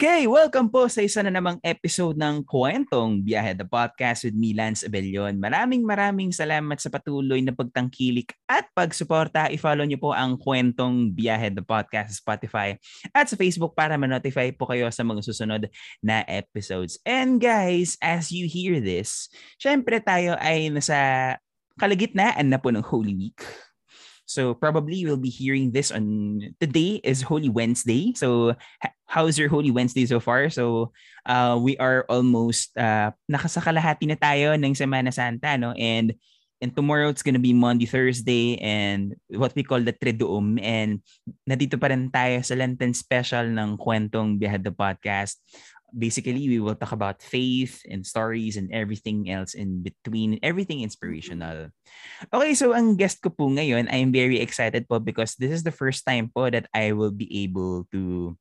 Okay, welcome po sa isa na namang episode ng Kwentong Biyahe the Podcast with me, Lance Abellion. Maraming maraming salamat sa patuloy na pagtangkilik at pagsuporta. I-follow niyo po ang Kwentong Biyahe the Podcast sa Spotify at sa Facebook para ma-notify po kayo sa mga susunod na episodes. And guys, as you hear this, syempre tayo ay nasa kalagitnaan na po ng Holy Week. So probably we'll be hearing this on today is Holy Wednesday. So how's your Holy Wednesday so far? So uh, we are almost uh, nakasakalahati na tayo ng Semana Santa, no? And and tomorrow it's gonna be Monday, Thursday, and what we call the Triduum. And nandito pa rin tayo sa Lenten special ng Kwentong Biyahe the Podcast basically we will talk about faith and stories and everything else in between, everything inspirational. Okay, so ang guest ko po ngayon, I'm very excited po because this is the first time po that I will be able to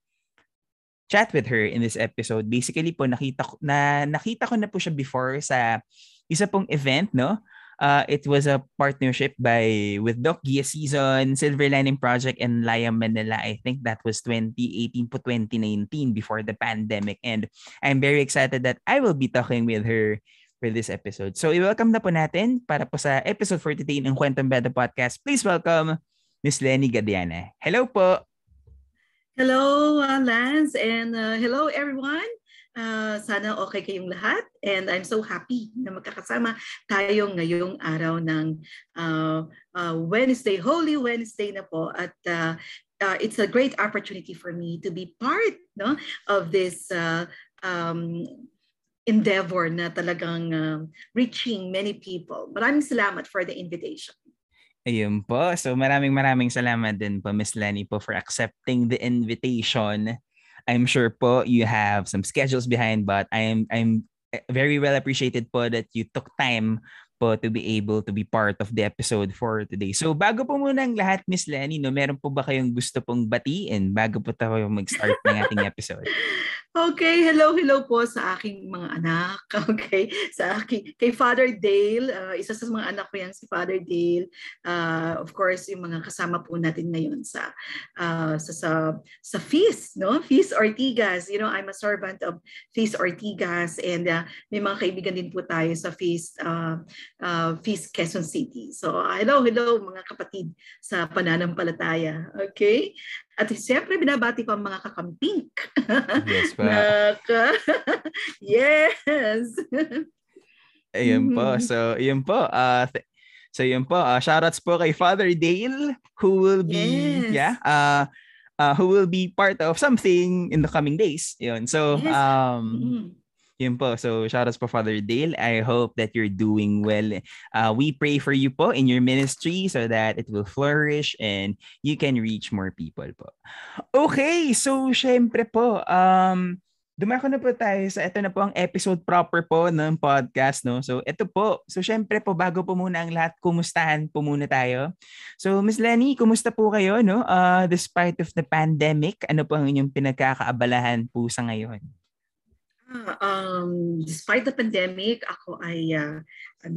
chat with her in this episode. Basically po nakita ko na nakita ko na po siya before sa isa pong event, no? Uh, it was a partnership by with Doc Gia Season, Silver Lining Project, and Laya Manila. I think that was 2018 to 2019 before the pandemic. And I'm very excited that I will be talking with her for this episode. So, i-welcome na po natin para po sa episode for today ng Kwentong Beda Podcast. Please welcome Miss Lenny Gadiana. Hello po! Hello, uh, Lance, and uh, hello, everyone. Uh, sana okay kayong lahat and I'm so happy na magkakasama tayo ngayong araw ng uh, uh, Wednesday, Holy Wednesday na po at uh, uh, it's a great opportunity for me to be part no, of this uh, um, endeavor na talagang uh, reaching many people. Maraming salamat for the invitation. Ayun po. So maraming maraming salamat din po Miss Lenny po for accepting the invitation I'm sure po you have some schedules behind, but I'm I'm very well appreciated po that you took time po to be able to be part of the episode for today. So bago po muna ang lahat, Miss Lenny, no, meron po ba kayong gusto pong batiin bago po tayo mag-start ng ating episode? Okay, hello, hello po sa aking mga anak. Okay, sa aking, kay Father Dale, uh, isa sa mga anak ko yan si Father Dale. Uh, of course, yung mga kasama po natin ngayon sa uh, sa sa, sa feast, no? Feast Ortigas. You know, I'm a servant of Feast Ortigas and uh, may mga kaibigan din po tayo sa Feast uh, uh, Feast Quezon City. So, hello, hello mga kapatid sa pananampalataya. Okay? At siyempre, binabati ko ang mga kakampink. Yes, pa. Yes. Ayun po. Mm-hmm. So, ayun po. Uh, th- so, ayun po. Uh, shoutouts po kay Father Dale who will be, yes. yeah, uh, uh, who will be part of something in the coming days. Yun. So, yes. um, mm-hmm. Yun po. So, shoutouts po Father Dale. I hope that you're doing well. Uh, we pray for you po in your ministry so that it will flourish and you can reach more people po. Okay. So, syempre po, um, dumako na po tayo sa ito na po ang episode proper po ng podcast, no? So, ito po. So, syempre po, bago po muna ang lahat, kumustahan po muna tayo. So, Miss Lenny, kumusta po kayo, no? Uh, despite of the pandemic, ano po ang inyong pinagkakaabalahan po sa ngayon? Um, despite the pandemic, ako ay, uh,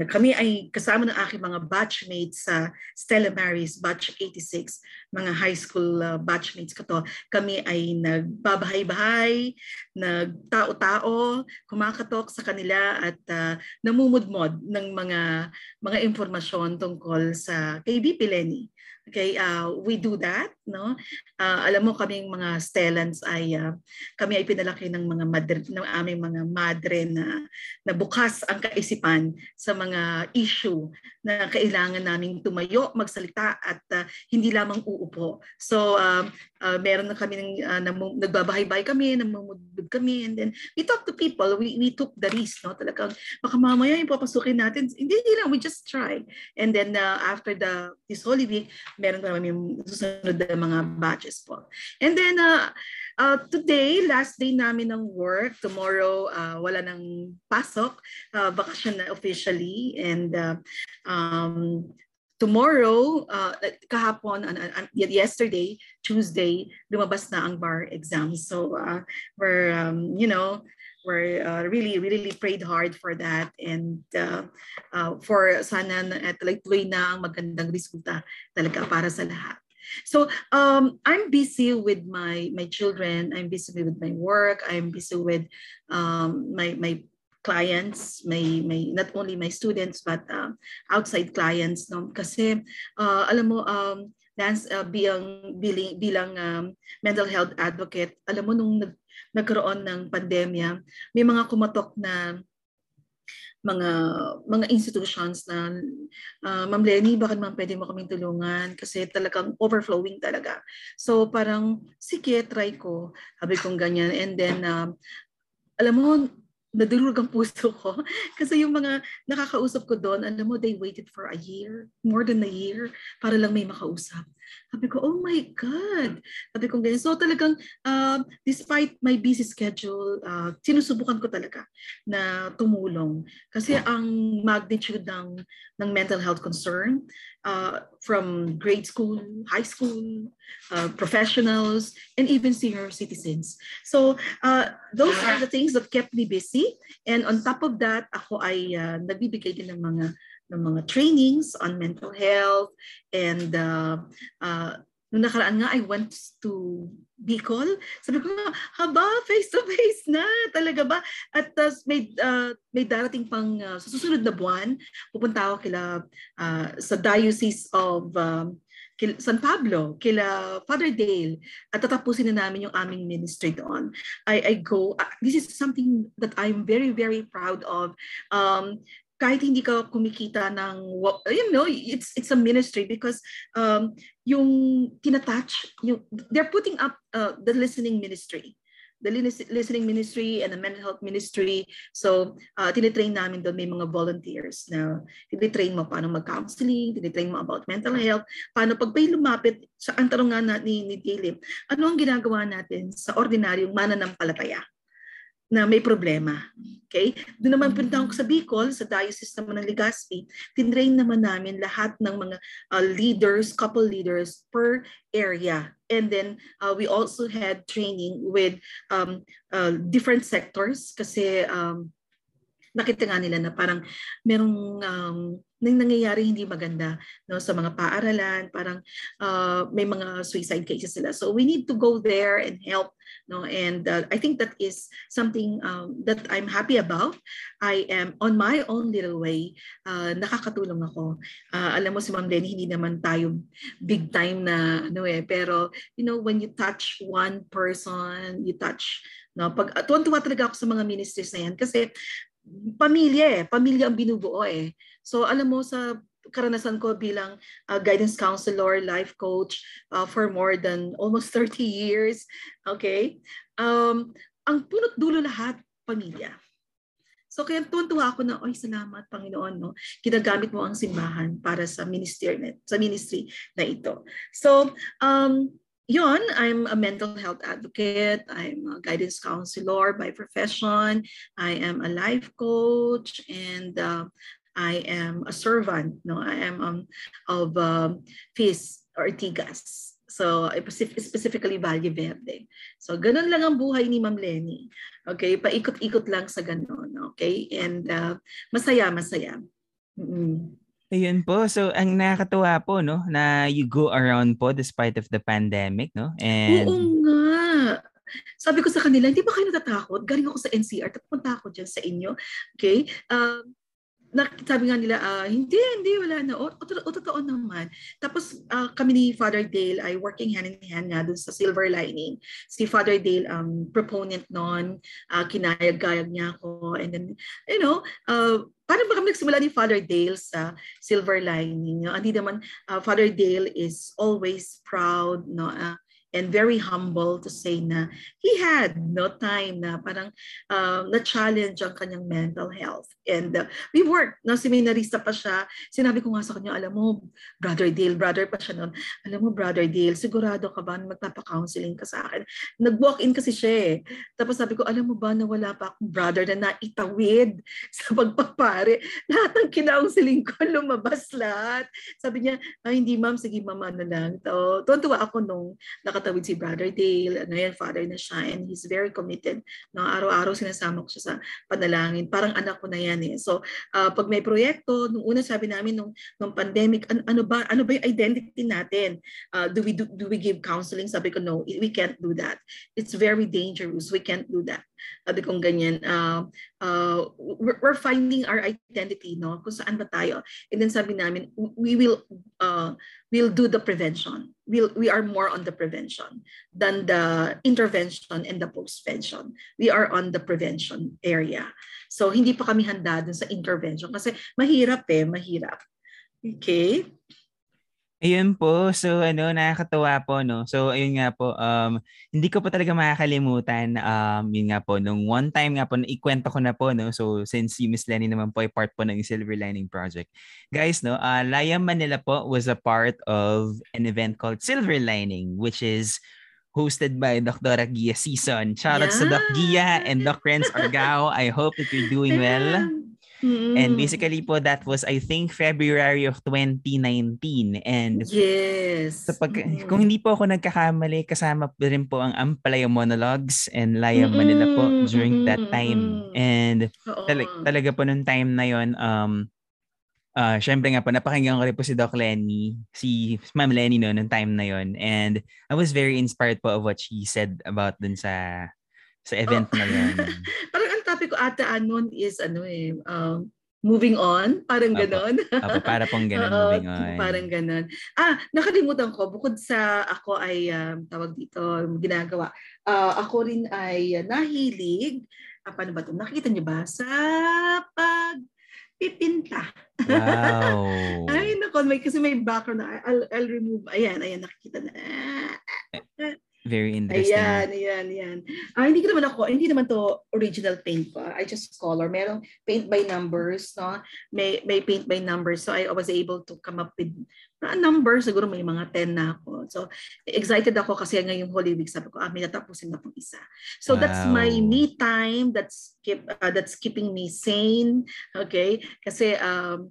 kami ay kasama ng aking mga batchmates sa Stella Maris Batch 86, mga high school uh, batchmates ko to. Kami ay nagbabahay-bahay, nagtao-tao, kumakatok sa kanila at uh, namumudmod ng mga mga impormasyon tungkol sa kay BP Lenny. Okay, uh, we do that, no? Uh, alam mo kaming mga Stellans ay uh, kami ay pinalaki ng mga madre ng aming mga madre na na bukas ang kaisipan sa mga issue na kailangan naming tumayo, magsalita at uh, hindi lamang uupo. So uh, uh, meron na kami ng uh, nagbabahay-bahay kami, namumudbud kami and then we talk to people, we we took the risk, no? Talagang baka mamaya yung papasukin natin. Hindi, hindi lang, we just try. And then uh, after the this Holy Week, meron pa kami susunod na mga batches po. And then, uh, uh, today, last day namin ng work. Tomorrow, uh, wala nang pasok. Uh, vacation na officially. And uh, um, tomorrow, uh, kahapon, uh, uh, yesterday, Tuesday, lumabas na ang bar exam. So uh, we're, um, you know, we're uh, really, really prayed hard for that and uh, uh, for sana na, tuloy na ang magandang resulta talaga para sa lahat. So um, I'm busy with my my children. I'm busy with my work. I'm busy with um, my my clients, may may not only my students but uh, outside clients no kasi uh, alam mo um Lance uh, bilang bilang, um, mental health advocate, alam mo nung nag, nagkaroon ng pandemya, may mga kumatok na mga mga institutions na uh, Ma'am Lenny, bakit naman pwede mo kaming tulungan? Kasi talagang overflowing talaga. So parang, sige, try ko. Sabi kong ganyan. And then, uh, alam mo, nadulog ang puso ko. Kasi yung mga nakakausap ko doon, alam mo, they waited for a year, more than a year, para lang may makausap. Sabi ko, oh my God. Sabi ko ganyan. So talagang, uh, despite my busy schedule, uh, sinusubukan ko talaga na tumulong. Kasi ang magnitude ng, ng mental health concern, uh, from grade school, high school, uh, professionals, and even senior citizens. So uh, those are the things that kept me busy. And on top of that, ako ay uh, nagbibigay din ng mga ng mga trainings on mental health and uh, uh, nung nakaraan nga, I went to Bicol. Sabi ko nga, haba, face-to-face na, talaga ba? At uh, may, uh, may darating pang uh, sa susunod na buwan, pupunta ako kila uh, sa Diocese of um, kila San Pablo, kila Father Dale, at tatapusin na namin yung aming ministry doon. I, I go, uh, this is something that I'm very, very proud of. Um, kahit hindi ka kumikita ng you know it's it's a ministry because um yung tinatouch yung they're putting up uh, the listening ministry. The listening ministry and the mental health ministry. So uh, tinitrain namin doon may mga volunteers na tinitrain mo paano mag-counseling tinitrain mo about mental health paano pag may lumapit sa ang tanong nga ni, ni Dilip ano ang ginagawa natin sa ordinaryong mananampalataya na may problema. Okay? Doon naman punta ko sa Bicol, sa Diocese naman ng Legazpi, tinrain naman namin lahat ng mga uh, leaders, couple leaders per area. And then uh, we also had training with um, uh, different sectors kasi um, nakita nga nila na parang merong um, nang nangyayari hindi maganda no sa mga paaralan parang uh, may mga suicide cases sila. So we need to go there and help no and uh, i think that is something um, that i'm happy about. I am on my own little way uh, nakakatulong ako. Uh, alam mo si Ma'am Lenny hindi naman tayo big time na ano eh pero you know when you touch one person you touch no pag tuwan-tuwa talaga ako sa mga ministries na yan kasi pamilya eh pamilya ang binubuo eh So alam mo sa karanasan ko bilang uh, guidance counselor, life coach uh, for more than almost 30 years. Okay? Um, ang punot dulo lahat, pamilya. So kaya tuwan-tuwa ako na, oy salamat Panginoon, no? Ginagamit mo ang simbahan para sa ministry, sa ministry na ito. So, um, yon, I'm a mental health advocate. I'm a guidance counselor by profession. I am a life coach and uh, I am a servant, no? I am um, of um, Fis Ortigas. So, specifically Valle Verde. So, ganun lang ang buhay ni Ma'am Lenny. Okay? Paikot-ikot lang sa ganun. Okay? And uh, masaya, masaya. Mm-hmm. Ayun po. So, ang nakakatuwa po, no, na you go around po despite of the pandemic, no? And... Oo nga. Sabi ko sa kanila, hindi ba kayo natatakot? Galing ako sa NCR, tapunta ako dyan sa inyo. Okay? Um, sabi nga nila, uh, hindi, hindi, wala na. O, o, o totoo naman. Tapos uh, kami ni Father Dale ay working hand in hand nga dun sa Silver Lining. Si Father Dale, um, proponent noon, uh, kinayag-gayag niya ako. And then, you know, uh, parang ba kami nagsimula ni Father Dale sa Silver Lining. No? Hindi naman, uh, Father Dale is always proud, no? Uh, and very humble to say na he had no time na parang uh, na-challenge ang kanyang mental health. And uh, we worked. No, seminarista pa siya. Sinabi ko nga sa kanya, alam mo, Brother Dale, brother pa siya noon, alam mo, Brother Dale, sigurado ka ba na magpapa-counseling ka sa akin? Nag-walk-in kasi siya eh. Tapos sabi ko, alam mo ba na wala pa akong brother na naitawid sa pagpapare? Lahat ng kinaunseling ko, lumabas lahat. Sabi niya, ay hindi ma'am, sige ma'am, ano lang. So, tuwan ako nung naka nakatawid si Brother Dale, ngayon father na siya, and he's very committed. No, araw-araw sinasama ko siya sa panalangin. Parang anak ko na yan eh. So, uh, pag may proyekto, nung una sabi namin nung, nung pandemic, an, ano ba ano ba yung identity natin? Uh, do we do, do we give counseling? Sabi ko, no, we can't do that. It's very dangerous. We can't do that. Sabi kong ganyan, uh, uh, we're, we're finding our identity, no? Kung saan ba tayo. And then sabi namin, we will uh, we'll do the prevention. We'll, we are more on the prevention than the intervention and the postvention. We are on the prevention area. So hindi pa kami handa dun sa intervention kasi mahirap eh, mahirap. Okay? Ayun po. So ano, nakakatuwa po no. So ayun nga po, um hindi ko po talaga makakalimutan um yun nga po nung one time nga po ikwento ko na po no. So since si Miss Lenny naman po ay part po ng Silver Lining Project. Guys no, uh, Layam Manila po was a part of an event called Silver Lining which is hosted by Dr. Gia Season. Shout yeah. out sa Doc Gia and Doc Renz Argao. I hope that you're doing well. Mm-hmm. And basically po that was I think February of 2019 and Yes. So pag mm-hmm. kung hindi po ako nagkakamali kasama po rin po ang Ampalaya Monologues and Laya mm-hmm. Manila po during that time. And tal- talaga po nung time na yon um uh, syempre nga po, napakinggan ko rin po si Doc Lenny, si Ma'am Lenny no, nung time na yon And I was very inspired po of what she said about dun sa sa event oh. na yun. Parang ang topic ko ata anon is ano eh, um, moving on, parang ganon. Apo, para pong ganon, moving on. Parang ganon. Ah, nakalimutan ko, bukod sa ako ay, um, tawag dito, ginagawa, uh, ako rin ay nahilig, ah, paano ba ito? Nakikita niyo ba? Sa pag pipinta. Wow. ay, nako, may, kasi may background na, I'll, I'll remove, ayan, ayan, nakikita na. Very interesting. Ayan, ayan, ayan. Ah, hindi ko naman ako, hindi naman to original paint ko. I just color. Merong paint by numbers, no? May, may paint by numbers. So I was able to come up with a number. Siguro may mga 10 na ako. So excited ako kasi ngayong Holy Week sabi ko, ah, may natapusin na pong isa. So wow. that's my me time. That's keep, uh, that's keeping me sane. Okay? Kasi um,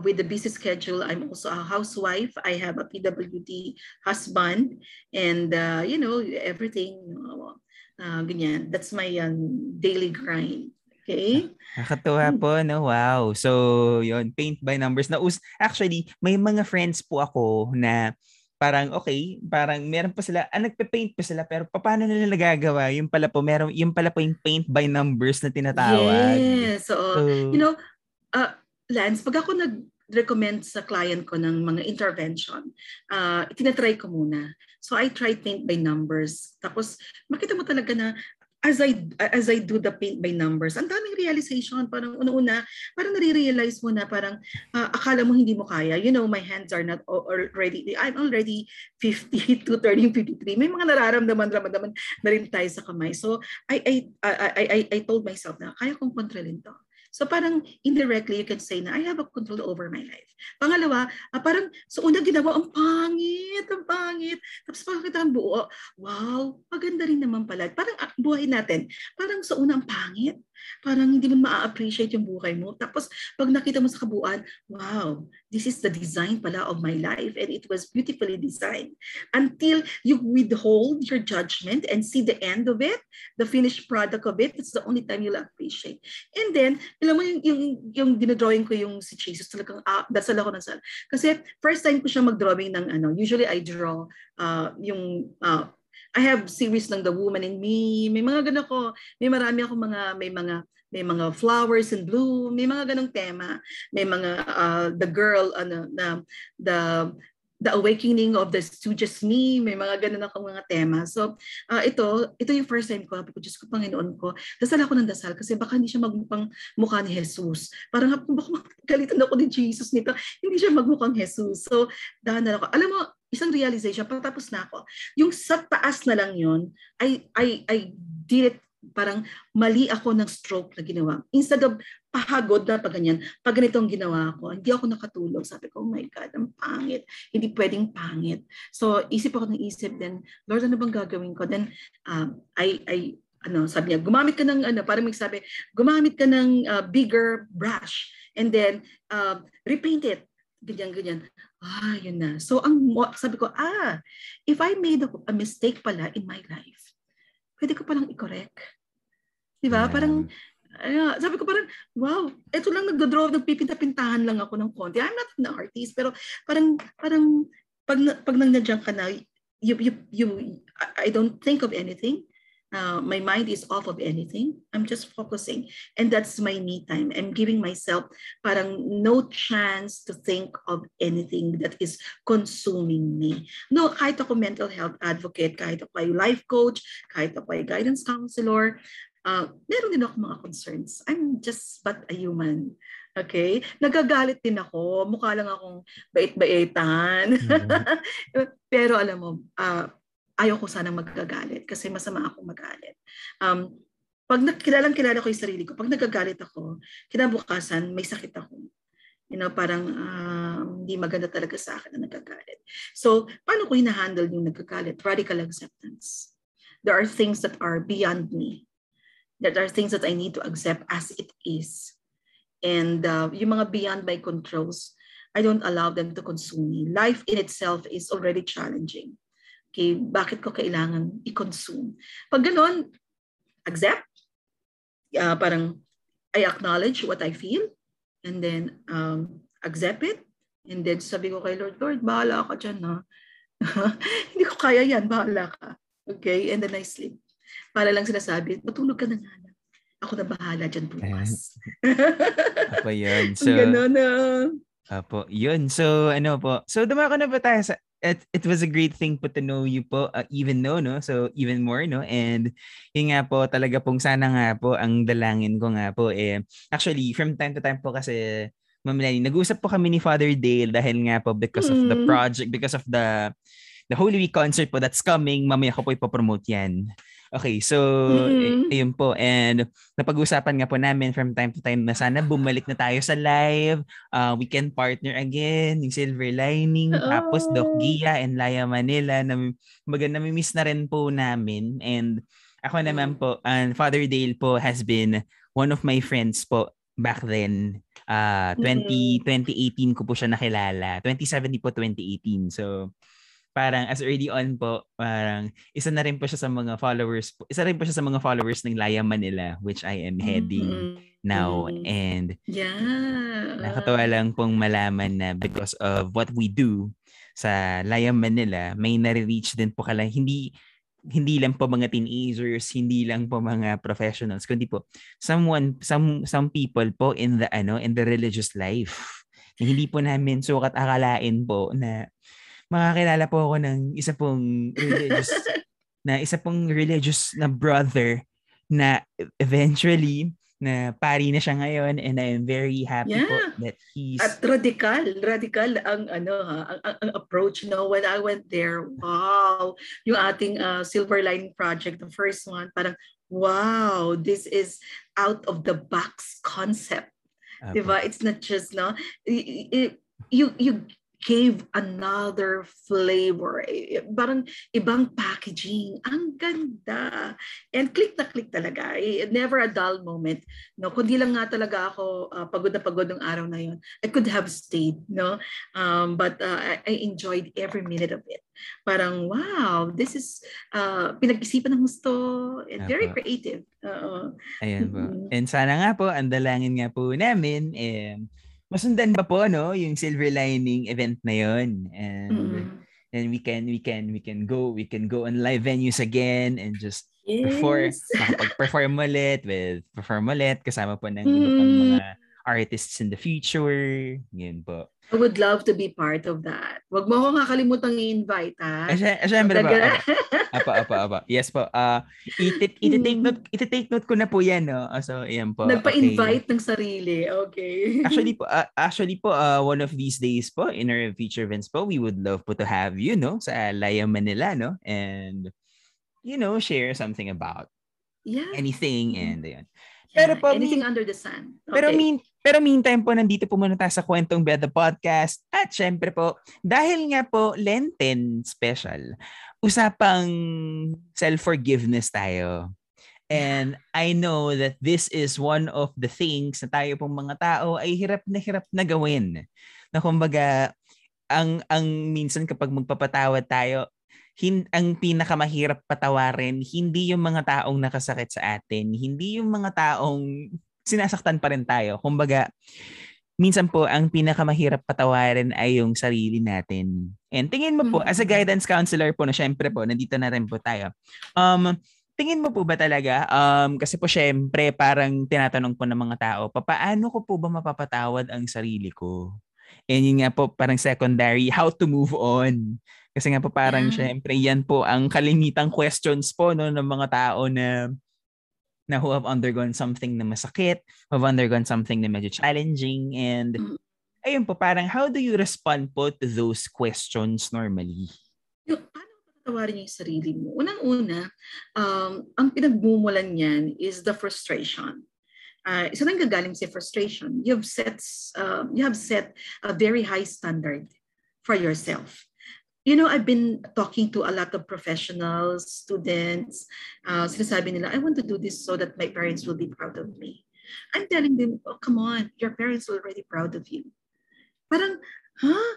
with the busy schedule, I'm also a housewife. I have a PWD husband, and uh, you know everything. Uh, ganyan. That's my um, daily grind. Okay? Nakatuwa po, no? Wow. So, yon paint by numbers. Na actually, may mga friends po ako na parang okay, parang meron pa sila, ah, nagpe-paint pa sila, pero paano nila nagagawa? Yung pala po, meron, yung pala po yung paint by numbers na tinatawag. Yes. So, so you know, uh, Lance, pag ako nag-recommend sa client ko ng mga intervention, uh, tinatry ko muna. So I try paint by numbers. Tapos makita mo talaga na as I as I do the paint by numbers, ang daming realization. Parang una-una, parang nare-realize mo na parang uh, akala mo hindi mo kaya. You know, my hands are not already, I'm already 50 to turning 53. May mga nararamdaman ramdaman na rin tayo sa kamay. So I I I I, I told myself na kaya kong kontrolin to. So parang indirectly you can say na I have a control over my life. Pangalawa, ah, parang sa so una ginawa, ang pangit, ang pangit. Tapos pagkakita ang buo, wow, maganda rin naman pala. Parang uh, buhay natin, parang sa una ang pangit parang hindi mo ma-appreciate yung buhay mo. Tapos pag nakita mo sa kabuuan, wow, this is the design pala of my life and it was beautifully designed. Until you withhold your judgment and see the end of it, the finished product of it, it's the only time you'll appreciate. And then, alam mo yung, yung, yung dinodrawing ko yung si Jesus, talagang ah, dasal ako ng sal. Kasi first time ko siya mag-drawing ng ano, usually I draw uh, yung uh, I have series ng The Woman in Me. May mga ganun ko. May marami ako mga, may mga, may mga flowers in blue. May mga ganong tema. May mga, uh, The Girl, ano, na, the, The Awakening of the Stooges Me, may mga ganun akong mga tema. So, uh, ito, ito yung first time ko, sabi ko, Diyos ko, Panginoon ko, dasal ako ng dasal kasi baka hindi siya magmukhang mukha ni Jesus. Parang baka galitan ako ni Jesus nito, hindi siya magmukhang Jesus. So, dahan ako. Alam mo, isang realization, patapos na ako. Yung sa taas na lang yun, I, I, I did it parang mali ako ng stroke na ginawa. Instead of pahagod na pag ganyan, pag ganitong ginawa ko, hindi ako nakatulog. Sabi ko, oh my God, ang pangit. Hindi pwedeng pangit. So, isip ako ng isip, then, Lord, ano bang gagawin ko? Then, um, I, I, ano, sabi niya, gumamit ka ng, ano, parang magsabi, gumamit ka ng uh, bigger brush. And then, uh, repaint it. Ganyan, ganyan. Ah, yun na. So, ang sabi ko, ah, if I made a, mistake pala in my life, pwede ko palang i-correct. Di ba? Yeah. Parang, uh, sabi ko parang, wow, eto lang nagdo-draw, nagpipinta-pintahan lang ako ng konti. I'm not an artist, pero parang, parang, pag, pag nandiyan ka na, you, you, you, I don't think of anything. Uh, my mind is off of anything. I'm just focusing. And that's my me time. I'm giving myself parang no chance to think of anything that is consuming me. No, kahit ako mental health advocate, kahit ako ay life coach, kahit ako ay guidance counselor, uh, meron din ako mga concerns. I'm just but a human. Okay? Nagagalit din ako. Mukha lang akong bait-baitan. Mm-hmm. Pero alam mo, uh, ayaw ko sanang magagalit kasi masama ako magalit. Um, pag nakilalang kilala ko yung sarili ko, pag nagagalit ako, kinabukasan may sakit ako. You know, parang uh, hindi maganda talaga sa akin na nagagalit. So, paano ko hinahandle yung nagagalit? Radical acceptance. There are things that are beyond me. There are things that I need to accept as it is. And uh, yung mga beyond my controls, I don't allow them to consume me. Life in itself is already challenging. Okay, bakit ko kailangan i-consume? Pag ganon, accept. Uh, parang I acknowledge what I feel and then um, accept it. And then sabi ko kay Lord, Lord, bahala ka dyan, ha? Hindi ko kaya yan, bahala ka. Okay? And then I sleep. Para lang sinasabi, matulog ka na nga. Ako na bahala dyan bukas. Apo yun. So, Ganun na. Apo, yun. So, ano po. So, dumako na ba tayo sa it, it was a great thing po to know you po, uh, even know, no? So, even more, no? And yun nga po, talaga pong sana nga po, ang dalangin ko nga po, eh, actually, from time to time po kasi, Ma'am Lenny, nag-usap po kami ni Father Dale dahil nga po because mm. of the mm. project, because of the the Holy Week concert po that's coming, mamaya ko po ipopromote yan. Okay, so mm-hmm. ayun po. And napag-usapan nga po namin from time to time na sana bumalik na tayo sa live. Uh, we can partner again, yung Silver Lining, oh. tapos Doc Gia and Laya Manila. Na, maganda miss na rin po namin. And ako naman po, and Father Dale po has been one of my friends po back then. Uh, 20, mm-hmm. 2018 ko po siya nakilala. 2017 po, 2018. So, parang as early on po, parang isa na rin po siya sa mga followers, isa rin po siya sa mga followers ng Laya Manila, which I am heading mm-hmm. now. And yeah. nakatawa lang pong malaman na because of what we do sa Laya Manila, may nare-reach din po kala, hindi hindi lang po mga teenagers, hindi lang po mga professionals, kundi po someone some some people po in the ano in the religious life. Na hindi po namin sukat akalain po na makakilala po ako ng isa pong religious na isa pong religious na brother na eventually na pari na siya ngayon and I am very happy yeah. po that he's at radical radical ang ano ha ang, ang, ang approach no when I went there wow yung ating uh, silver line project the first one parang wow this is out of the box concept Apo. diba it's not just no you you gave another flavor. Eh, parang ibang packaging. Ang ganda. And click na click talaga. Eh, never a dull moment. No, kundi lang nga talaga ako uh, pagod na pagod ng araw na yon. I could have stayed, no? Um, but uh, I, enjoyed every minute of it. Parang wow, this is uh, pinag-isipan ng gusto and very creative. Uh, Ayan po. And sana nga po, ang dalangin nga po namin, eh, masundan ba po no yung silver lining event na yon and mm-hmm. then we can we can we can go we can go on live venues again and just yes. perform makapag-perform ulit with perform ulit kasama po ng mm. pang mga artists in the future. Yan po. I would love to be part of that. Wag mo akong kakalimutang i-invite, ha? Eh, sy- syempre ba? Apa, apa, apa. Yes po. Uh, iti- iti-take note, iti-take note ko na po yan, no? Uh, so, yan po. Nagpa-invite okay. ng sarili. Okay. actually po, uh, actually po, uh, one of these days po, in our future events po, we would love po to have you, no? Sa Laya Manila, no? And, you know, share something about yeah. anything and yan. Pero po, anything mean, under the sun. Okay. Pero mean, pero meantime po, nandito po muna tayo sa Kwentong Beda Podcast. At syempre po, dahil nga po Lenten special, usapang self-forgiveness tayo. And I know that this is one of the things na tayo pong mga tao ay hirap na hirap na gawin. Na kumbaga, ang ang minsan kapag magpapatawad tayo, hin, ang pinakamahirap patawarin, hindi yung mga taong nakasakit sa atin, hindi yung mga taong sinasaktan pa rin tayo. Kumbaga, minsan po, ang pinakamahirap patawarin ay yung sarili natin. And tingin mo po, as a mm-hmm. guidance counselor po, na syempre po, nandito na rin po tayo. Um, tingin mo po ba talaga, um, kasi po syempre, parang tinatanong po ng mga tao, paano ko po ba mapapatawad ang sarili ko? And yun nga po, parang secondary, how to move on. Kasi nga po parang yeah. syempre yan po ang kalimitang questions po no ng mga tao na na who have undergone something na masakit, who have undergone something na medyo challenging and mm. ayun po parang how do you respond po to those questions normally? Yung, paano patatawarin yung sarili mo? Unang-una, um, ang pinagmumulan niyan is the frustration. Uh, isa nang gagaling sa frustration. You've set, uh, you have set a very high standard for yourself you know, I've been talking to a lot of professionals, students. Uh, sinasabi nila, I want to do this so that my parents will be proud of me. I'm telling them, oh, come on, your parents are already proud of you. Parang, ha? Huh?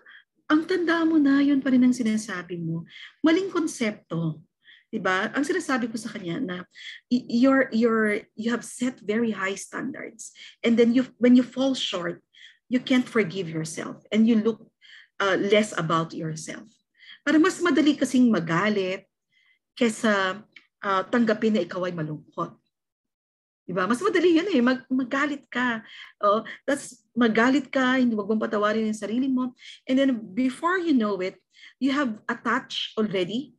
Ang tanda mo na, yun pa rin ang sinasabi mo. Maling konsepto. Diba? Ang sinasabi ko sa kanya na you're, you're, you have set very high standards. And then you, when you fall short, you can't forgive yourself and you look uh, less about yourself. Para mas madali kasing magalit kesa uh, tanggapin na ikaw ay malungkot. Diba? Mas madali yan eh. Mag, magalit ka. Oh, that's magalit ka, hindi wag mong patawarin yung sarili mo. And then before you know it, you have attached already.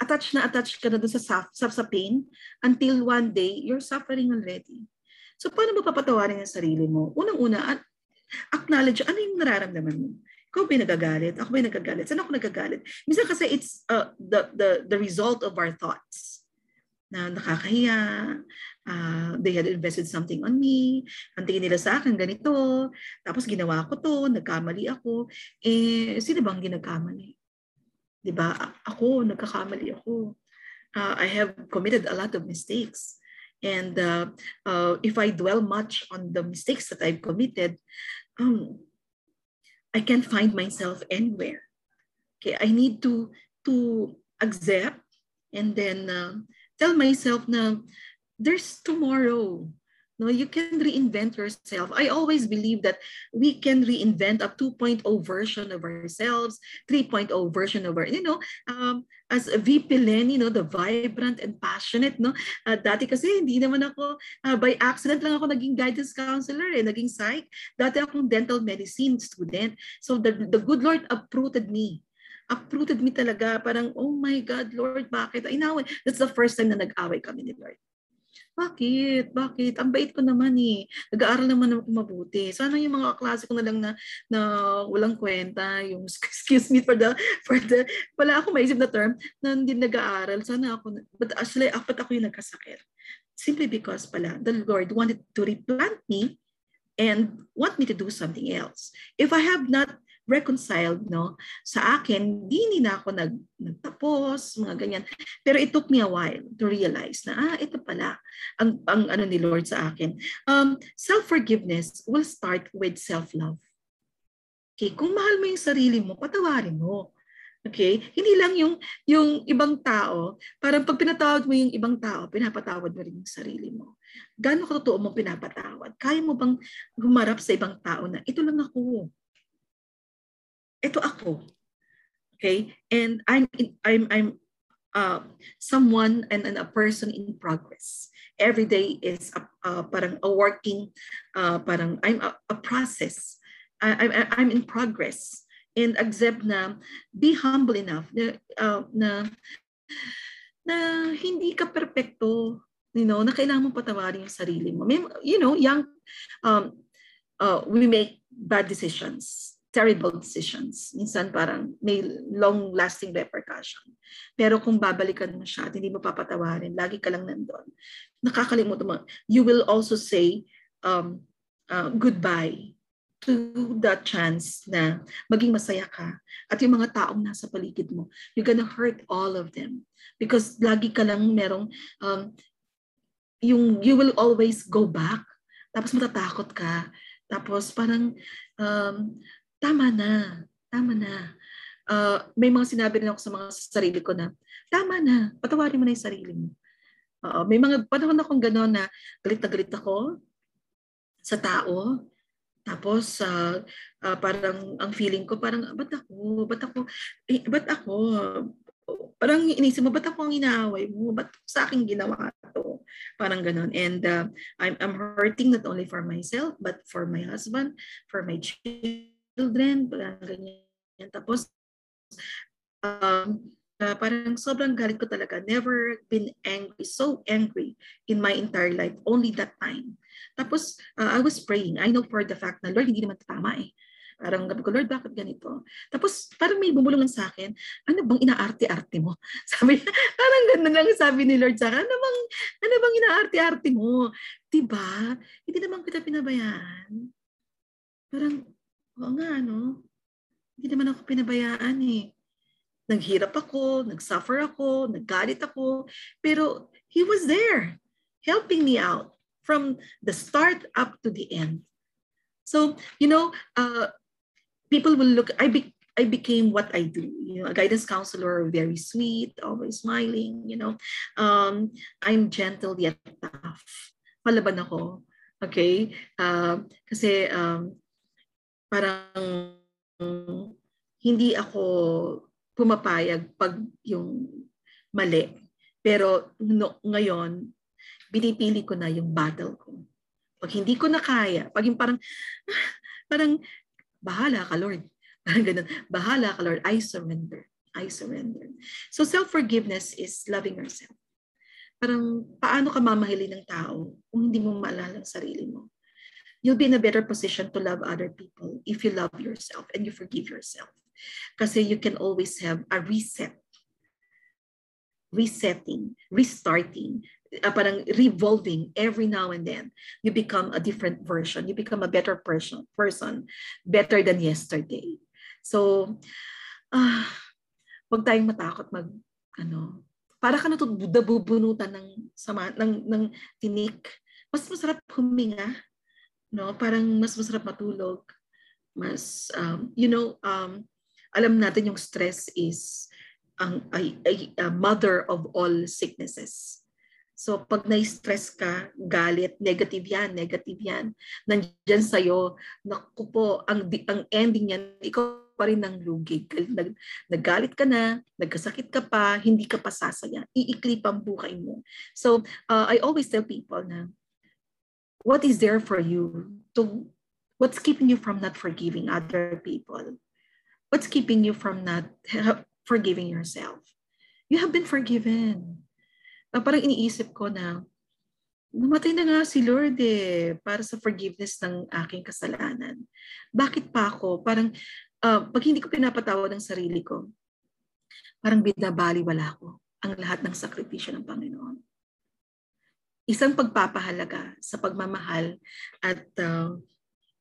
Attached na attached ka na dun sa, sa, sa pain until one day, you're suffering already. So paano mo papatawarin yung sarili mo? Unang-una, acknowledge ano yung nararamdaman mo. Ikaw ba nagagalit? Ako ba nagagalit? Saan ako nagagalit? Minsan kasi it's uh, the, the, the result of our thoughts na nakakahiya, uh, they had invested something on me, ang tingin nila sa akin ganito, tapos ginawa ko to, nagkamali ako, eh, sino bang ginagkamali? Ba? Ako, nagkakamali ako. Uh, I have committed a lot of mistakes. And uh, uh, if I dwell much on the mistakes that I've committed, um, I can't find myself anywhere. Okay, I need to to accept and then uh, tell myself na there's tomorrow. No, you can reinvent yourself. I always believe that we can reinvent a 2.0 version of ourselves, 3.0 version of our, you know, um, as VP Len, you know, the vibrant and passionate, no? Uh, dati kasi hindi naman ako, uh, by accident lang ako naging guidance counselor, eh, naging psych. Dati akong dental medicine student. So the, the good Lord uprooted me uprooted me talaga. Parang, oh my God, Lord, bakit? I know, that's the first time na nag-away kami ni Lord. Bakit? Bakit? Ang bait ko naman eh. Nag-aaral naman ako mabuti. Sana yung mga klase ko na lang na, na walang kwenta, yung excuse me for the, for the, wala ako maisip na term, na hindi nag-aaral. Sana ako, but actually, apat ako yung nagkasakit. Simply because pala, the Lord wanted to replant me and want me to do something else. If I have not reconciled no sa akin di na ako nag nagtapos mga ganyan pero it took me a while to realize na ah ito pala ang ang ano ni Lord sa akin um self forgiveness will start with self love okay kung mahal mo yung sarili mo patawarin mo Okay? Hindi lang yung yung ibang tao, parang pag pinatawad mo yung ibang tao, pinapatawad mo rin yung sarili mo. Gaano ka totoo mo pinapatawad? Kaya mo bang humarap sa ibang tao na ito lang ako? Ito ako. Okay? And I'm I'm I'm uh, someone and, and a person in progress. every day is a, uh, parang a working, uh, parang I'm a, a process. I, I, I'm in progress. And accept na be humble enough na, uh, na, na hindi ka perfecto. You know, na kailangan mong patawarin yung sarili mo. May, you know, young, um, uh, we make bad decisions terrible decisions. Minsan parang may long-lasting repercussion. Pero kung babalikan mo siya at hindi mo papatawarin, lagi ka lang nandun, nakakalimutan mo. You will also say um, uh, goodbye to that chance na maging masaya ka at yung mga taong nasa paligid mo, you're gonna hurt all of them. Because lagi ka lang merong, um, yung you will always go back, tapos matatakot ka, tapos parang um, tama na, tama na. Uh, may mga sinabi rin ako sa mga sarili ko na, tama na, patawarin mo na yung sarili mo. Uh, may mga panahon akong gano'n na galit na galit ako sa tao. Tapos, uh, uh, parang ang feeling ko, parang, ba't ako? Ba't ako? Eh, ba't ako? Parang inisip mo, ba't ako ang inaaway mo? Ba't sa akin ginawa to? Parang ganon. And uh, I'm, I'm hurting not only for myself, but for my husband, for my children, children, parang ganyan. Tapos, um, uh, parang sobrang galit ko talaga. Never been angry, so angry in my entire life. Only that time. Tapos, uh, I was praying. I know for the fact na, Lord, hindi naman tama eh. Parang gabi ko, Lord, bakit ganito? Tapos, parang may bumulong sa akin, ano bang inaarte-arte mo? Sabi, parang gano'n lang sabi ni Lord sa akin, ano bang, ano bang inaarte-arte mo? Diba? Hindi naman kita pinabayaan. Parang, Oo nga, no? Hindi naman ako pinabayaan eh. Naghirap ako, nagsuffer ako, naggalit ako, pero He was there, helping me out from the start up to the end. So, you know, uh, people will look, I, be, I became what I do, you know, a guidance counselor, very sweet, always smiling, you know. Um, I'm gentle yet tough. Palaban ako, okay? Uh, kasi um, parang hindi ako pumapayag pag yung mali. Pero no, ngayon, binipili ko na yung battle ko. Pag hindi ko na kaya, pag yung parang, parang, bahala ka Lord. Parang ganun, bahala ka Lord, I surrender. I surrender. So self-forgiveness is loving yourself. Parang paano ka mamahili ng tao kung hindi mo maalala ang sarili mo? You'll be in a better position to love other people if you love yourself and you forgive yourself. Kasi you can always have a reset, resetting, restarting, uh, parang revolving every now and then. You become a different version. You become a better person, person better than yesterday. So, uh, huwag tayong matakot mag, ano, para ka natububunutan ng sama, ng, ng tinik. Mas masarap huminga no parang mas masarap matulog mas um, you know um, alam natin yung stress is ang ay, ay, a mother of all sicknesses so pag na-stress ka galit negative yan negative yan nandiyan sa iyo naku po ang ang ending niyan ikaw pa rin ng lugi. Nag, naggalit ka na, nagkasakit ka pa, hindi ka pa sasaya. Iiklip ang buhay mo. So, uh, I always tell people na what is there for you to what's keeping you from not forgiving other people? What's keeping you from not forgiving yourself? You have been forgiven. Uh, parang iniisip ko na namatay na nga si Lord eh para sa forgiveness ng aking kasalanan. Bakit pa ako? Parang uh, pag hindi ko pinapatawad ang sarili ko parang binabaliwala ko ang lahat ng sakripisyo ng Panginoon isang pagpapahalaga sa pagmamahal at uh,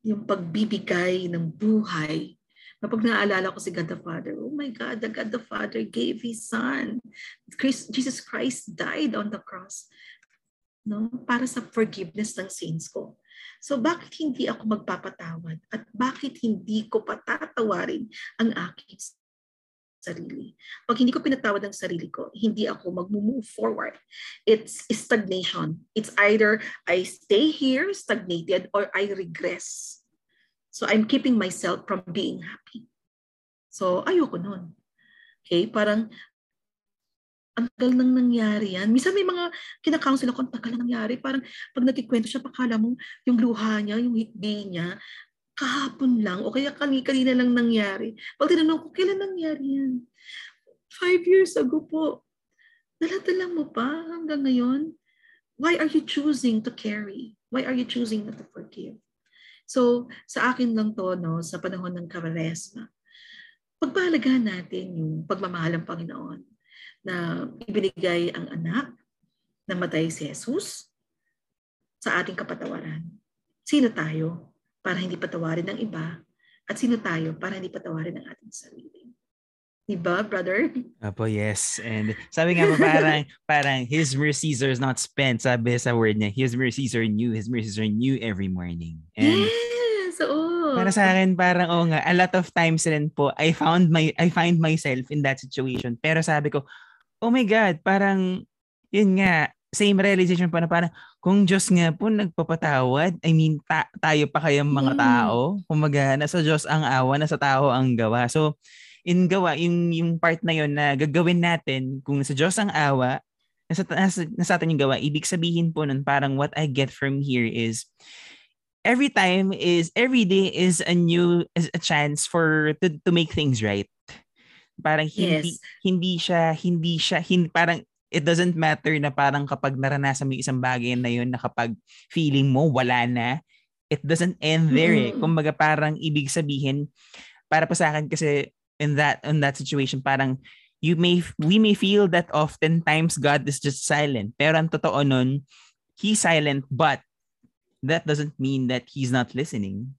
yung pagbibigay ng buhay. Kapag naalala ko si God the Father, oh my God, the God the Father gave His Son. Christ, Jesus Christ died on the cross no, para sa forgiveness ng sins ko. So bakit hindi ako magpapatawad at bakit hindi ko patatawarin ang aking sarili. Pag hindi ko pinatawad ang sarili ko, hindi ako mag-move forward. It's stagnation. It's either I stay here stagnated or I regress. So I'm keeping myself from being happy. So ayoko nun. Okay, parang ang tagal nang nangyari yan. Minsan may mga kinakounsel ako, ang tagal nang nangyari. Parang pag nagkikwento siya, pakala mo yung luha niya, yung hikbi niya, kahapon lang o kaya kanina lang nangyari. Pag tinanong ko, kailan nangyari yan? Five years ago po. Daladala mo pa hanggang ngayon? Why are you choosing to carry? Why are you choosing not to forgive? So, sa akin lang to, no, sa panahon ng Kavaresma, pagpahalagaan natin yung pagmamahal ng Panginoon na ibinigay ang anak na matay si Jesus sa ating kapatawaran. Sino tayo para hindi patawarin ng iba? At sino tayo para hindi patawarin ng ating sarili? Diba, brother? Apo, yes. And sabi nga pa parang, parang His mercies are not spent. Sabi sa word niya, His mercies are new. His mercies are new every morning. And yes, oo. Para sa akin, parang, oh nga, a lot of times rin po, I found my, I find myself in that situation. Pero sabi ko, oh my God, parang, yun nga, same realization pa na parang, kung Diyos nga po nagpapatawad, I mean, ta- tayo pa kayang mga mm. tao, kumaga, nasa Diyos ang awa, nasa tao ang gawa. So, in gawa, yung, yung part na yon na gagawin natin, kung nasa Diyos ang awa, nasa, nasa, nasa atin yung gawa, ibig sabihin po nun, parang what I get from here is, every time is, every day is a new, is a chance for, to, to make things right. Parang hindi yes. hindi siya hindi siya hindi, parang it doesn't matter na parang kapag naranasan mo isang bagay na yun na kapag feeling mo wala na, it doesn't end there eh. Kumbaga parang ibig sabihin, para pa sa akin kasi in that in that situation parang you may we may feel that oftentimes God is just silent. Pero ang totoo nun, he's silent but that doesn't mean that he's not listening.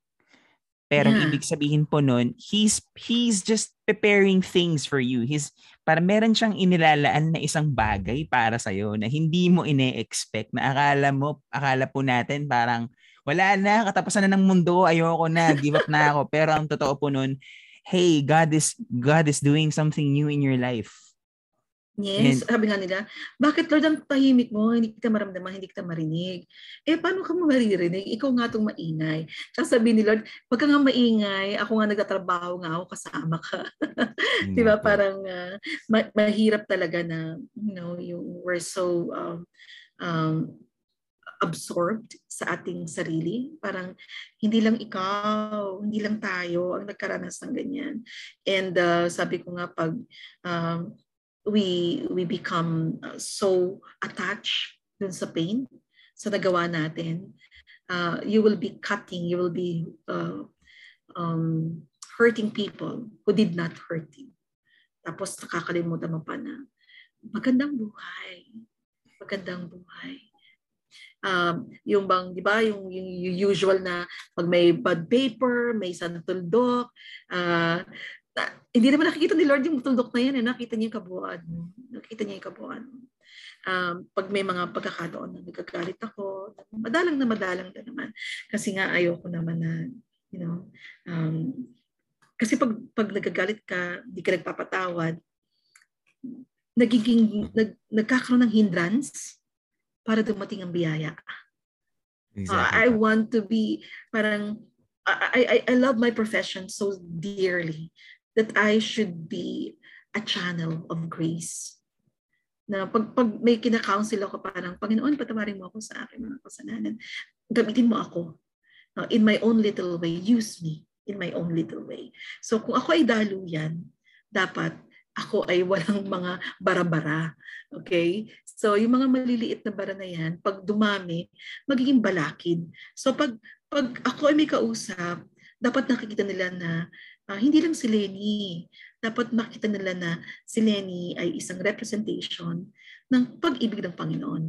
Pero yeah. ibig sabihin po nun, he's he's just preparing things for you. He's para meron siyang inilalaan na isang bagay para sa iyo na hindi mo ine-expect na akala mo akala po natin parang wala na katapusan na ng mundo, ayoko na, give up na ako. Pero ang totoo po nun, hey, God is God is doing something new in your life. Yes, And, sabi nga nila, bakit Lord ang tahimik mo, hindi kita maramdaman, hindi kita marinig. Eh, paano ka mo maririnig? Ikaw nga itong maingay. Tapos sabi ni Lord, pag ka nga maingay, ako nga nagtatrabaho nga ako, kasama ka. Di ba? Parang uh, ma- mahirap talaga na, you know, yung we're so um, um, absorbed sa ating sarili. Parang hindi lang ikaw, hindi lang tayo ang nagkaranas ng ganyan. And uh, sabi ko nga pag um, we we become uh, so attached dun sa pain sa nagawa natin. Uh, you will be cutting you will be uh, um, hurting people who did not hurt you. Tapos nakakalimutan mo pa na magandang buhay magandang buhay. Um, yung bang, di ba, yung, yung, usual na pag may bad paper, may santuldok, uh, na, hindi naman nakikita ni Lord yung tuldok na yan, eh. nakita niya yung kabuuan mo. Nakita niya yung kabuuan mo. Um, pag may mga pagkakataon na nagkagalit ako, madalang na madalang na naman. Kasi nga ayoko naman na, you know, um, kasi pag, pag nagagalit ka, di ka nagpapatawad, nagiging, nag, nagkakaroon ng hindrance para dumating ang biyaya. Exactly. Uh, I want to be parang I, I I love my profession so dearly that I should be a channel of grace. Na pag, pag may kina-counsel ako parang, Panginoon, patawarin mo ako sa aking mga kasalanan. Gamitin mo ako. In my own little way, use me in my own little way. So kung ako ay daluyan, dapat ako ay walang mga bara-bara. Okay? So yung mga maliliit na bara na yan, pag dumami, magiging balakid. So pag, pag ako ay may kausap, dapat nakikita nila na uh, hindi lang si Lenny. Dapat makita nila na si Lenny ay isang representation ng pag-ibig ng Panginoon.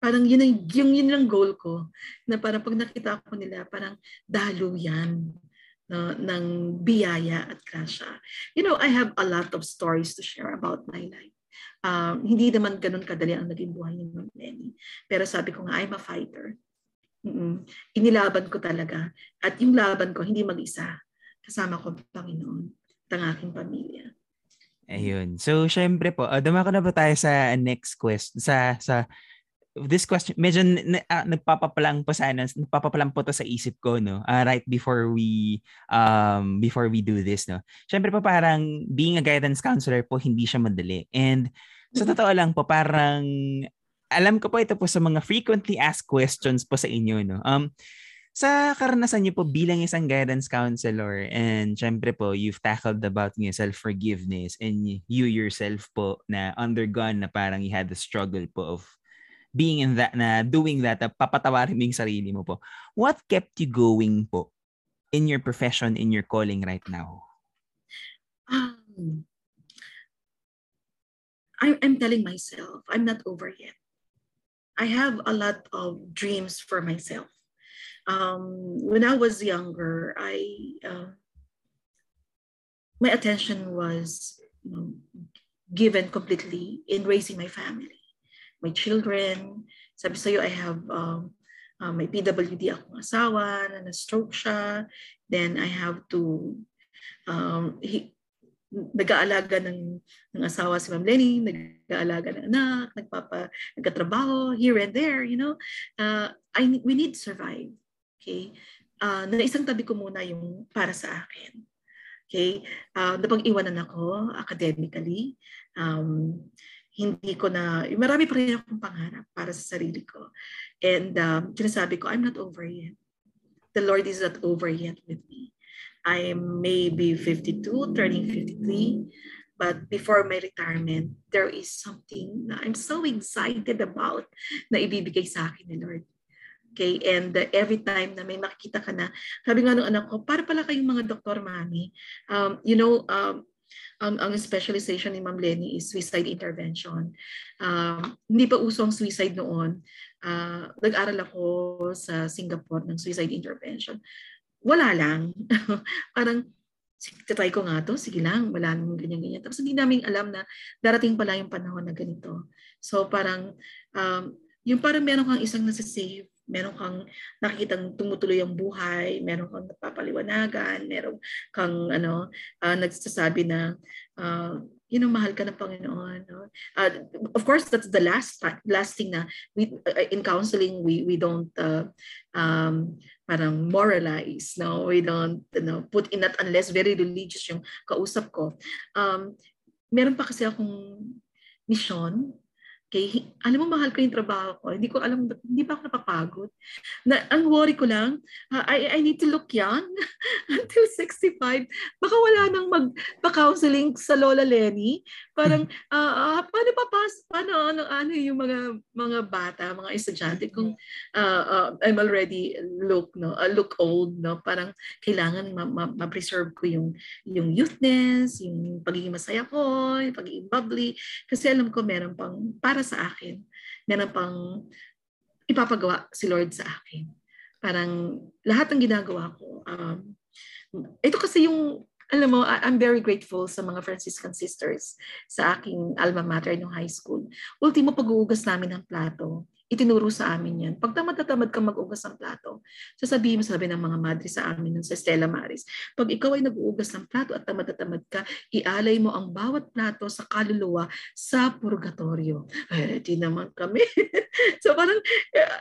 Parang yun ang, yung yun ang goal ko. Na parang pag nakita ko nila, parang dalo yan no, ng biyaya at grasya. You know, I have a lot of stories to share about my life. Um, hindi naman ganun kadali ang naging buhay ni Ma'am Lenny. Pero sabi ko nga, I'm a fighter. Mm-mm. Inilaban ko talaga. At yung laban ko, hindi mag-isa kasama ko Panginoon at ang aking pamilya. Ayun. So, syempre po, uh, dumako na ba tayo sa next question? Sa, sa, this question, medyo uh, nagpapapalang po sana, nagpapapalang po to sa isip ko, no? Uh, right before we, um, before we do this, no? Syempre po parang being a guidance counselor po, hindi siya madali. And Sa totoo lang po, parang alam ko po ito po sa mga frequently asked questions po sa inyo. No? Um, sa karanasan niyo po bilang isang guidance counselor and syempre po you've tackled about yung self-forgiveness and you yourself po na undergone na parang you had the struggle po of being in that na doing that na papatawarin mo yung sarili mo po. What kept you going po in your profession, in your calling right now? Um, I'm, I'm telling myself, I'm not over yet. I have a lot of dreams for myself. Um, when I was younger, I uh, my attention was you know, given completely in raising my family, my children. Sabi sa'yo, I have um, uh, may PWD akong asawa na na-stroke siya. Then I have to um, he, nag-aalaga ng, ng asawa si Ma'am Lenny, nag-aalaga ng anak, nagpapa, nagkatrabaho here and there, you know. Uh, I, we need to survive. Okay? Uh, na isang tabi ko muna yung para sa akin. Okay? Uh, napag-iwanan ako academically. Um, hindi ko na, marami pa rin akong pangarap para sa sarili ko. And um, sinasabi ko, I'm not over yet. The Lord is not over yet with me. I am maybe 52, turning 53. But before my retirement, there is something na I'm so excited about na ibibigay sa akin ni Lord. Okay, and uh, every time na may makikita ka na, sabi nga ng anak ko, para pala kayong mga doktor, mami. Um, you know, um, ang, ang specialization ni Ma'am Lenny is suicide intervention. Um, hindi pa uso ang suicide noon. Uh, nag-aral ako sa Singapore ng suicide intervention wala lang. Parang, try ko nga to, sige lang, wala namang ganyan-ganyan. Tapos hindi namin alam na darating pala yung panahon na ganito. So parang, um, yung parang meron kang isang nasa-save, meron kang nakikitang tumutuloy ang buhay, meron kang napapaliwanagan, meron kang ano, uh, nagsasabi na uh, you know, mahal ka ng Panginoon. No? Uh, of course, that's the last last thing na we, uh, in counseling, we we don't uh, um, parang moralize. No? We don't you know, put in that unless very religious yung kausap ko. Um, meron pa kasi akong mission Okay, alam mo, mahal ko yung trabaho ko. Hindi ko alam, hindi ba ako napapagod? Na, ang worry ko lang, uh, I, I need to look young until 65. Baka wala nang mag-counseling sa Lola Lenny. Parang, uh, uh, paano papas, paano, ano, ano yung mga, mga bata, mga estudyante kung uh, uh, I'm already look, no, uh, look old, no? Parang kailangan ma-preserve ma- ko yung, yung youthness, yung pagiging masaya ko, yung pagiging bubbly. Kasi alam ko meron pang, para sa akin. Meron pang ipapagawa si Lord sa akin. Parang lahat ng ginagawa ko. Um, ito kasi yung, alam mo, I'm very grateful sa mga Franciscan sisters sa aking alma mater nung high school. Ultimo pag-uugas namin ng plato itinuro sa amin yan. Pag tamad na tamad ka mag-ugas ng plato, sasabihin mo sabi ng mga madre sa amin nun sa Stella Maris, pag ikaw ay nag-uugas ng plato at tamad na tamad ka, ialay mo ang bawat plato sa kaluluwa sa purgatorio. Eh, di naman kami. so parang, uh,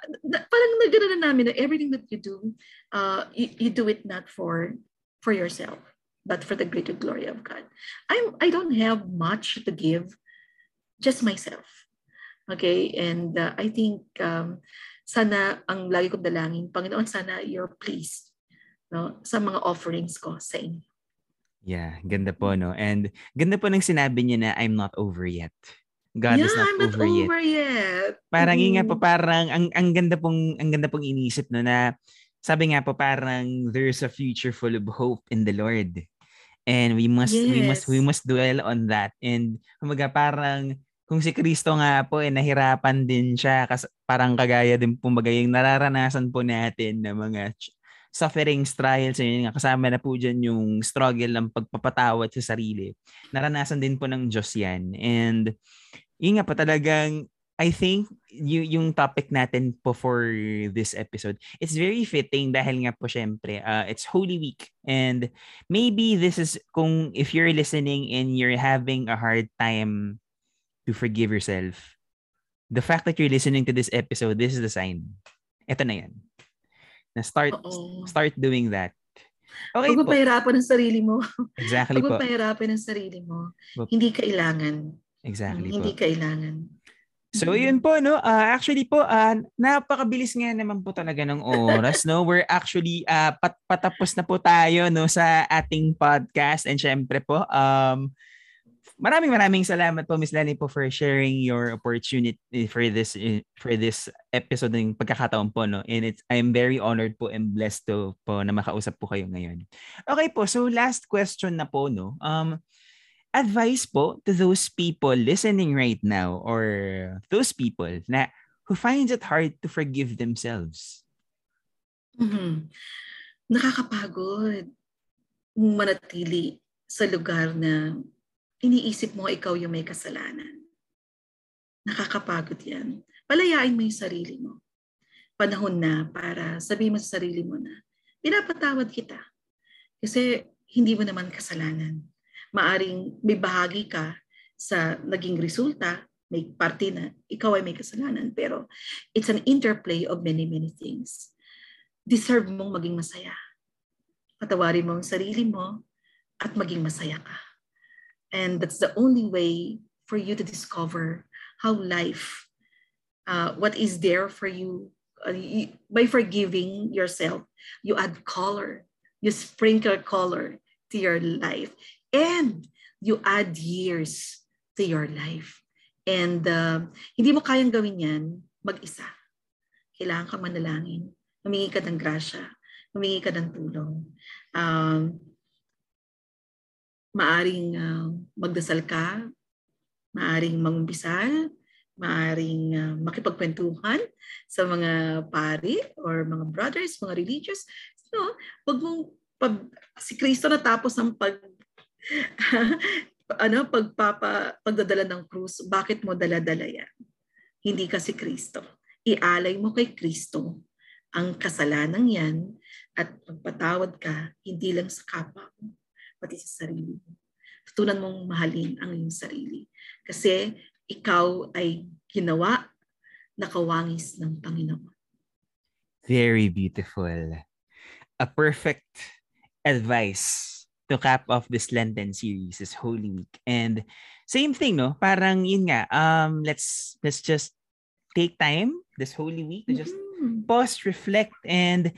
parang nagana na namin na everything that you do, uh, you, you do it not for for yourself, but for the greater glory of God. I'm, I don't have much to give, just myself Okay? And uh, I think um, sana ang lagi kong dalangin, Panginoon, sana you're pleased no, sa mga offerings ko sa inyo. Yeah, ganda po, no? And ganda po ng sinabi niya na I'm not over yet. God yeah, is not, I'm not over, over yet. yet. Parang mm. nga po, Mm-hmm. parang ang, ang ganda pong ang ganda pong inisip no na sabi nga po parang there's a future full of hope in the Lord. And we must yes. we must we must dwell on that. And kumaga parang kung si Kristo nga po eh nahirapan din siya kasi parang kagaya din po yung nararanasan po natin na mga sufferings, trials, yun nga, kasama na po dyan yung struggle ng pagpapatawad sa sarili. Naranasan din po ng Diyos yan. And yun nga po talagang I think y- yung topic natin po for this episode, it's very fitting dahil nga po syempre, uh, it's Holy Week. And maybe this is, kung if you're listening and you're having a hard time to forgive yourself, the fact that you're listening to this episode, this is the sign. Ito na yan. Na start, Oo. start doing that. Okay Huwag mo po. pahirapan ang sarili mo. Exactly Huwag mo po. pahirapan ang sarili mo. Hindi kailangan. Exactly Hindi po. kailangan. So Mm. yun po no, uh, actually po uh, napakabilis nga naman po talaga ng oras no. We're actually uh, pat patapos na po tayo no sa ating podcast and syempre po um maraming maraming salamat po Miss Lani po for sharing your opportunity for this for this episode ng pagkakataon po no. And it's I'm very honored po and blessed to po na makausap po kayo ngayon. Okay po, so last question na po no. Um advice po to those people listening right now or those people na who finds it hard to forgive themselves? Mm-hmm. Nakakapagod manatili sa lugar na iniisip mo ikaw yung may kasalanan. Nakakapagod yan. Palayain mo yung sarili mo. Panahon na para sabihin mo sa sarili mo na, pinapatawad kita. Kasi hindi mo naman kasalanan maaring may bahagi ka sa naging resulta, may parte na ikaw ay may kasalanan, pero it's an interplay of many, many things. Deserve mong maging masaya. Patawarin mo ang sarili mo at maging masaya ka. And that's the only way for you to discover how life, uh, what is there for you. Uh, you. By forgiving yourself, you add color. You sprinkle color to your life and you add years to your life. And uh, hindi mo kayang gawin yan mag-isa. Kailangan ka manalangin. Humingi ka ng grasya. Humingi ka ng tulong. Um, maaring uh, magdasal ka. Maaring mangumpisal. Maaring uh, makipagkwentuhan sa mga pari or mga brothers, mga religious. So, wag mong pag, si Kristo natapos ang pag ano, pagpapa, pagdadala ng krus, bakit mo dala-dala yan? Hindi ka si Kristo. Ialay mo kay Kristo ang kasalanan yan at magpatawad ka, hindi lang sa kapwa mo, pati sa sarili mo. Tutunan mong mahalin ang iyong sarili. Kasi ikaw ay ginawa na kawangis ng Panginoon. Very beautiful. A perfect advice to cap off this Lenten series, this Holy Week. And same thing, no? Parang yun nga, um, let's let's just take time this Holy Week to just mm-hmm. pause, reflect, and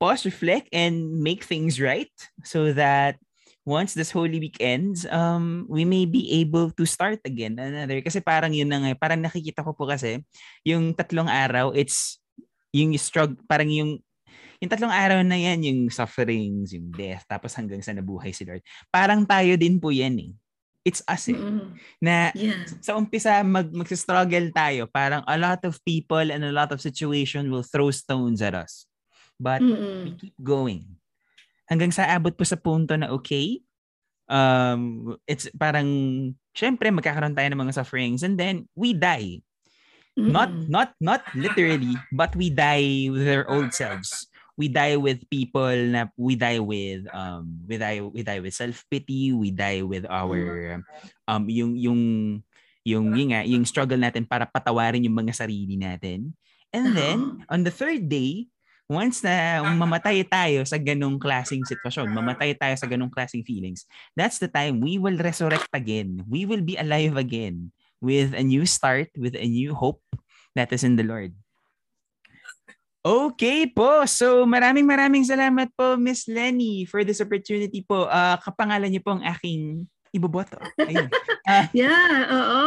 pause, reflect, and make things right so that once this Holy Week ends, um, we may be able to start again another. Kasi parang yun na nga, parang nakikita ko po kasi, yung tatlong araw, it's yung struggle, parang yung yung tatlong araw na yan, yung sufferings, yung death, tapos hanggang sa nabuhay si Lord. Parang tayo din po yan eh. It's us eh. Mm-hmm. Na yeah. sa umpisa, mag, mag-struggle tayo. Parang a lot of people and a lot of situation will throw stones at us. But Mm-mm. we keep going. Hanggang sa abot po sa punto na okay, um, it's parang, syempre magkakaroon tayo ng mga sufferings and then we die. Mm-hmm. Not not not literally, but we die with our old selves we die with people na we die with um we die we die with self pity we die with our um yung yung yung yung, nga, yung struggle natin para patawarin yung mga sarili natin and then on the third day once na mamatay tayo sa ganong klaseng sitwasyon, mamatay tayo sa ganong klaseng feelings, that's the time we will resurrect again. We will be alive again with a new start, with a new hope that is in the Lord. Okay po. So maraming maraming salamat po Miss Lenny for this opportunity po. Uh, kapangalan niyo po ang aking iboboto. Ayun. Uh, yeah, oo.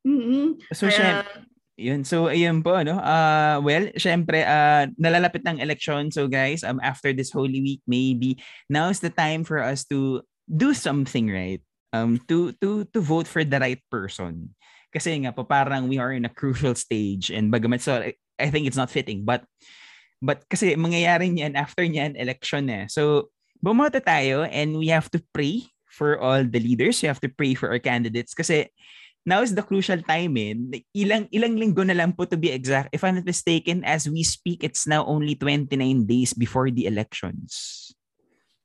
Mm-hmm. So syempre, yun. So ayun po no. Uh well, syempre uh nalalapit ng election. So guys, um after this Holy Week maybe now's the time for us to do something right. Um to to to vote for the right person. Kasi nga po parang we are in a crucial stage and bagamat so I think it's not fitting. But but kasi mangyayari niyan after niyan election eh. So bumoto tayo and we have to pray for all the leaders. We have to pray for our candidates kasi now is the crucial time in eh. ilang ilang linggo na lang po to be exact if I'm not mistaken as we speak it's now only 29 days before the elections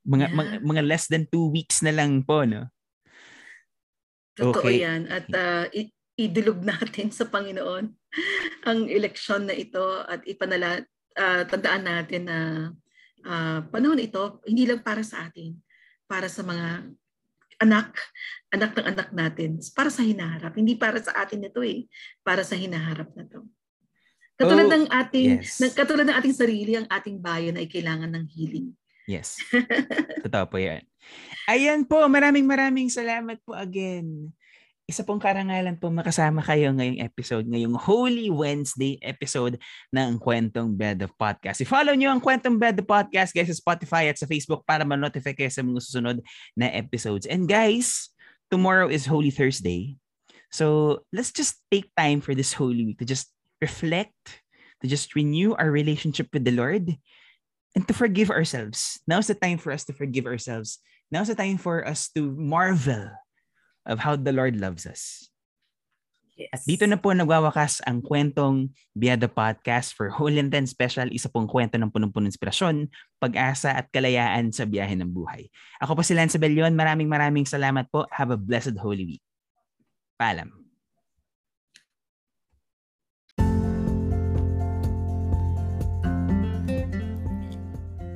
mga yeah. mga, mga less than two weeks na lang po no Totoo okay. yan at uh, idulog natin sa Panginoon ang eleksyon na ito at ipanala uh, tandaan natin na uh, panahon ito hindi lang para sa atin, para sa mga anak, anak ng anak natin, para sa hinaharap. Hindi para sa atin ito eh, para sa hinaharap na to. Katulad oh, ng ating yes. ng, katulad ng ating sarili, ang ating bayan ay kailangan ng healing. Yes. Totoo po 'yan. Ayan po, maraming maraming salamat po again. Isa pong karangalan po makasama kayo ngayong episode, ngayong Holy Wednesday episode ng Kwentong Bed of Podcast. I-follow nyo ang Kwentong Bed of Podcast guys sa Spotify at sa Facebook para ma-notify kayo sa mga susunod na episodes. And guys, tomorrow is Holy Thursday. So let's just take time for this Holy Week to just reflect, to just renew our relationship with the Lord, and to forgive ourselves. Now's the time for us to forgive ourselves. Now's the time for us to marvel of how the Lord loves us. Yes. At dito na po nagwawakas ang kwentong Biada Podcast for Holy and Ten Special, isa pong kwento ng punong-punong inspirasyon, pag-asa at kalayaan sa biyahe ng buhay. Ako po si Lance Bellion. Maraming maraming salamat po. Have a blessed Holy Week. Paalam.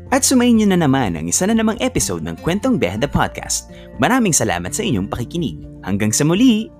At sumayin nyo na naman ang isa na namang episode ng Kwentong Behda Podcast. Maraming salamat sa inyong pakikinig. Hanggang sa muli!